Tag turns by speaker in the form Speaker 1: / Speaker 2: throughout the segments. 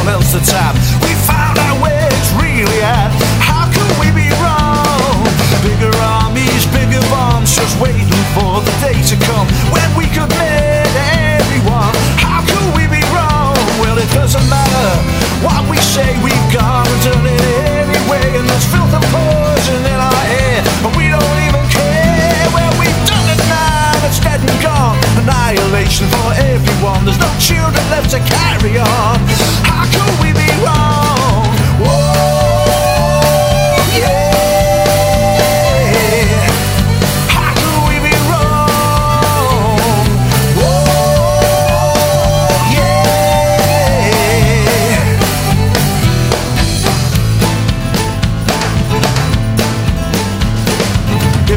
Speaker 1: someone else to tap. We found out where it's really at. How could we be wrong? Bigger armies, bigger bombs, just waiting for the day to come when we could mend everyone. How could we be wrong? Well, it doesn't matter what we say. We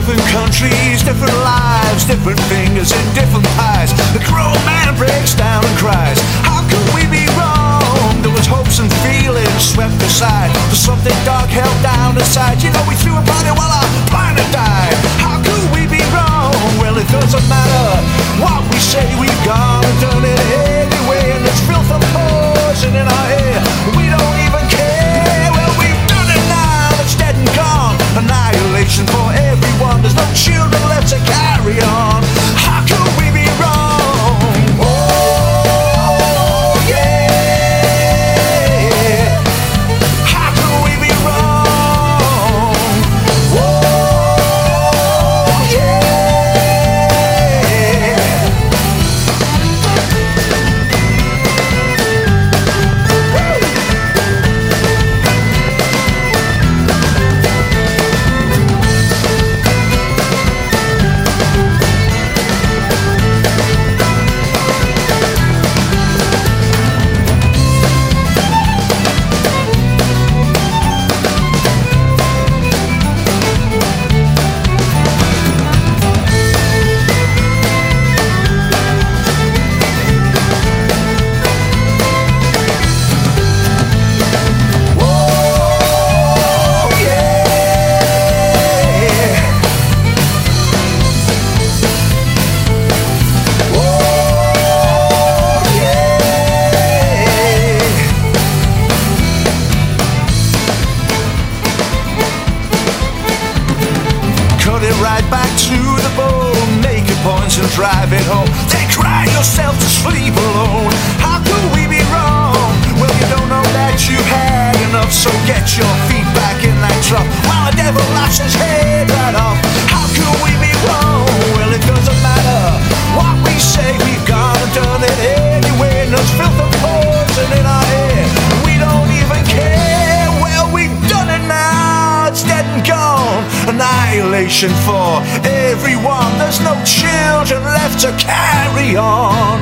Speaker 1: different countries, different lives, different fingers and different pies. The grown man breaks right back to the bone. Make points point and drive it home. Then cry yourself to sleep alone. How could we? annihilation for everyone. There's no children left to carry on.